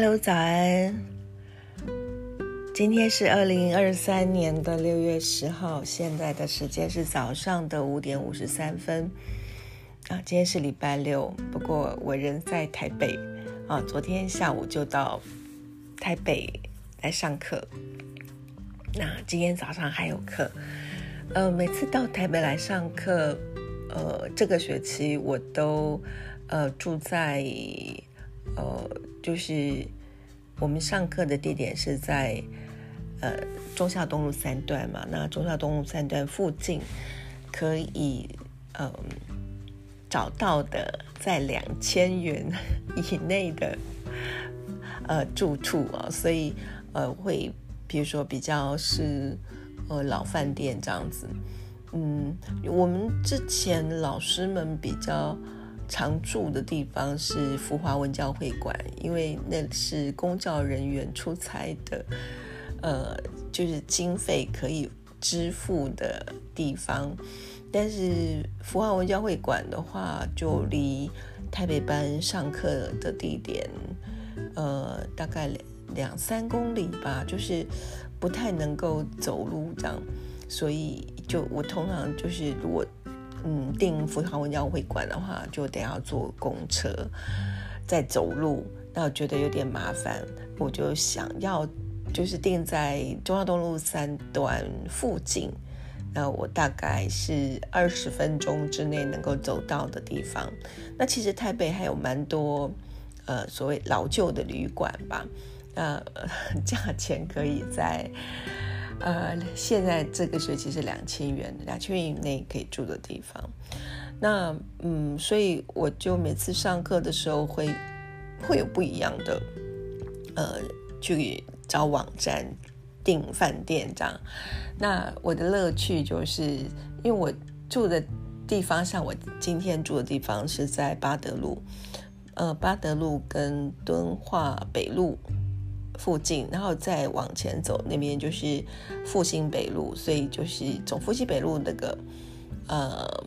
Hello，早安！今天是二零二三年的六月十号，现在的时间是早上的五点五十三分。啊，今天是礼拜六，不过我人在台北啊。昨天下午就到台北来上课，那今天早上还有课。呃，每次到台北来上课，呃，这个学期我都呃住在。呃，就是我们上课的地点是在呃中孝东路三段嘛，那中孝东路三段附近可以嗯找到的在两千元以内的呃住处啊，所以呃会比如说比较是呃老饭店这样子，嗯，我们之前老师们比较。常住的地方是福华文教会馆，因为那是公教人员出差的，呃，就是经费可以支付的地方。但是福华文教会馆的话，就离台北班上课的地点，呃，大概两两三公里吧，就是不太能够走路这样，所以就我通常就是如果。嗯，订福华文教会馆的话，就得要坐公车，再走路，那我觉得有点麻烦。我就想要就是订在中华东路三段附近，那我大概是二十分钟之内能够走到的地方。那其实台北还有蛮多呃所谓老旧的旅馆吧，那 价钱可以在。呃，现在这个学期是两千元，两千元以内可以住的地方。那嗯，所以我就每次上课的时候会会有不一样的，呃，去找网站订饭店这样。那我的乐趣就是，因为我住的地方，像我今天住的地方是在巴德路，呃，巴德路跟敦化北路。附近，然后再往前走，那边就是复兴北路，所以就是从复兴北路那个呃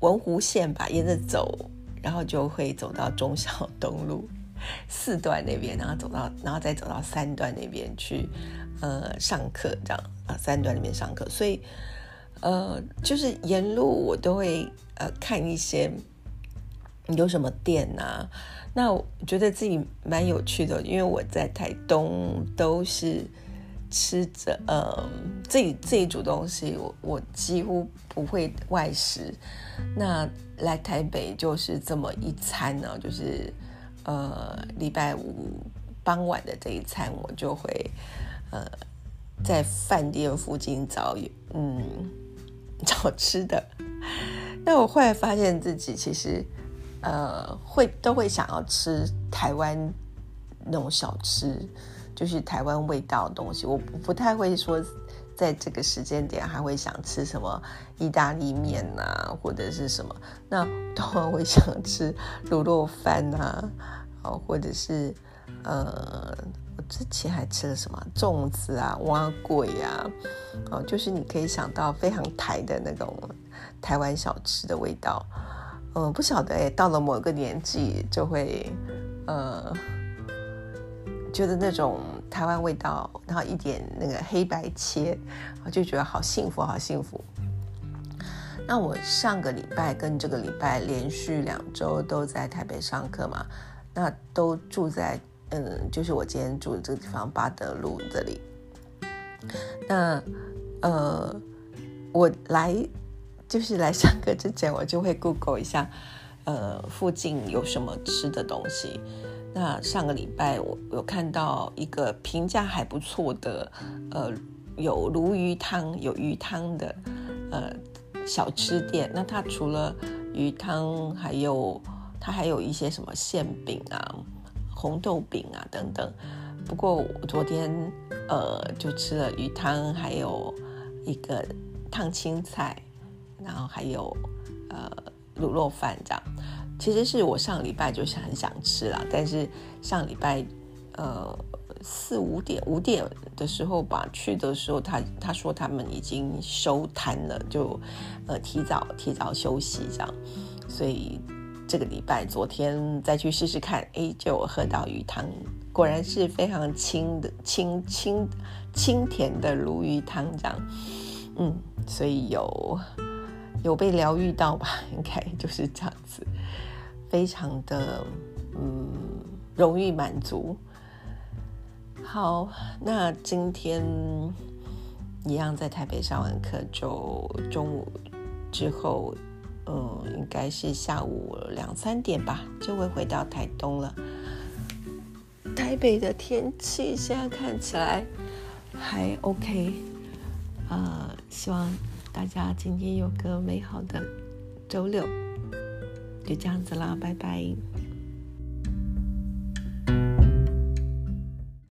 文湖线吧，沿着走，然后就会走到忠孝东路 四段那边，然后走到，然后再走到三段那边去呃上课，这样啊，三段那边上课，所以呃就是沿路我都会呃看一些有什么店啊。那我觉得自己蛮有趣的，因为我在台东都是吃着呃自己自己煮东西，我我几乎不会外食。那来台北就是这么一餐呢，就是呃礼拜五傍晚的这一餐，我就会呃在饭店附近找嗯 找吃的。那我后来发现自己其实。呃，会都会想要吃台湾那种小吃，就是台湾味道的东西。我不太会说，在这个时间点还会想吃什么意大利面呐，或者是什么。那通常会想吃卤肉饭呐，哦，或者是呃，我之前还吃了什么粽子啊、蛙桂啊，哦，就是你可以想到非常台的那种台湾小吃的味道。嗯，不晓得哎，到了某个年纪就会，呃，觉得那种台湾味道，然后一点那个黑白切，我就觉得好幸福，好幸福。那我上个礼拜跟这个礼拜连续两周都在台北上课嘛，那都住在嗯，就是我今天住的这个地方八德路这里。那呃，我来。就是来上课之前，我就会 Google 一下，呃，附近有什么吃的东西。那上个礼拜我有看到一个评价还不错的，呃，有鲈鱼汤、有鱼汤的，呃，小吃店。那它除了鱼汤，还有它还有一些什么馅饼啊、红豆饼啊等等。不过我昨天呃就吃了鱼汤，还有一个烫青菜。然后还有，呃，卤肉饭这样，其实是我上礼拜就是很想吃啦，但是上礼拜，呃，四五点五点的时候吧，去的时候他他说他们已经收摊了，就呃提早提早休息这样，所以这个礼拜昨天再去试试看，哎，就喝到鱼汤，果然是非常清的清清清甜的鲈鱼汤这样，嗯，所以有有被疗愈到吧？应该就是这样子，非常的嗯荣誉满足。好，那今天一样在台北上完课，就中午之后，嗯，应该是下午两三点吧，就会回到台东了。台北的天气现在看起来还 OK，呃，希望大家今天有个美好的周六，就这样子啦，拜拜。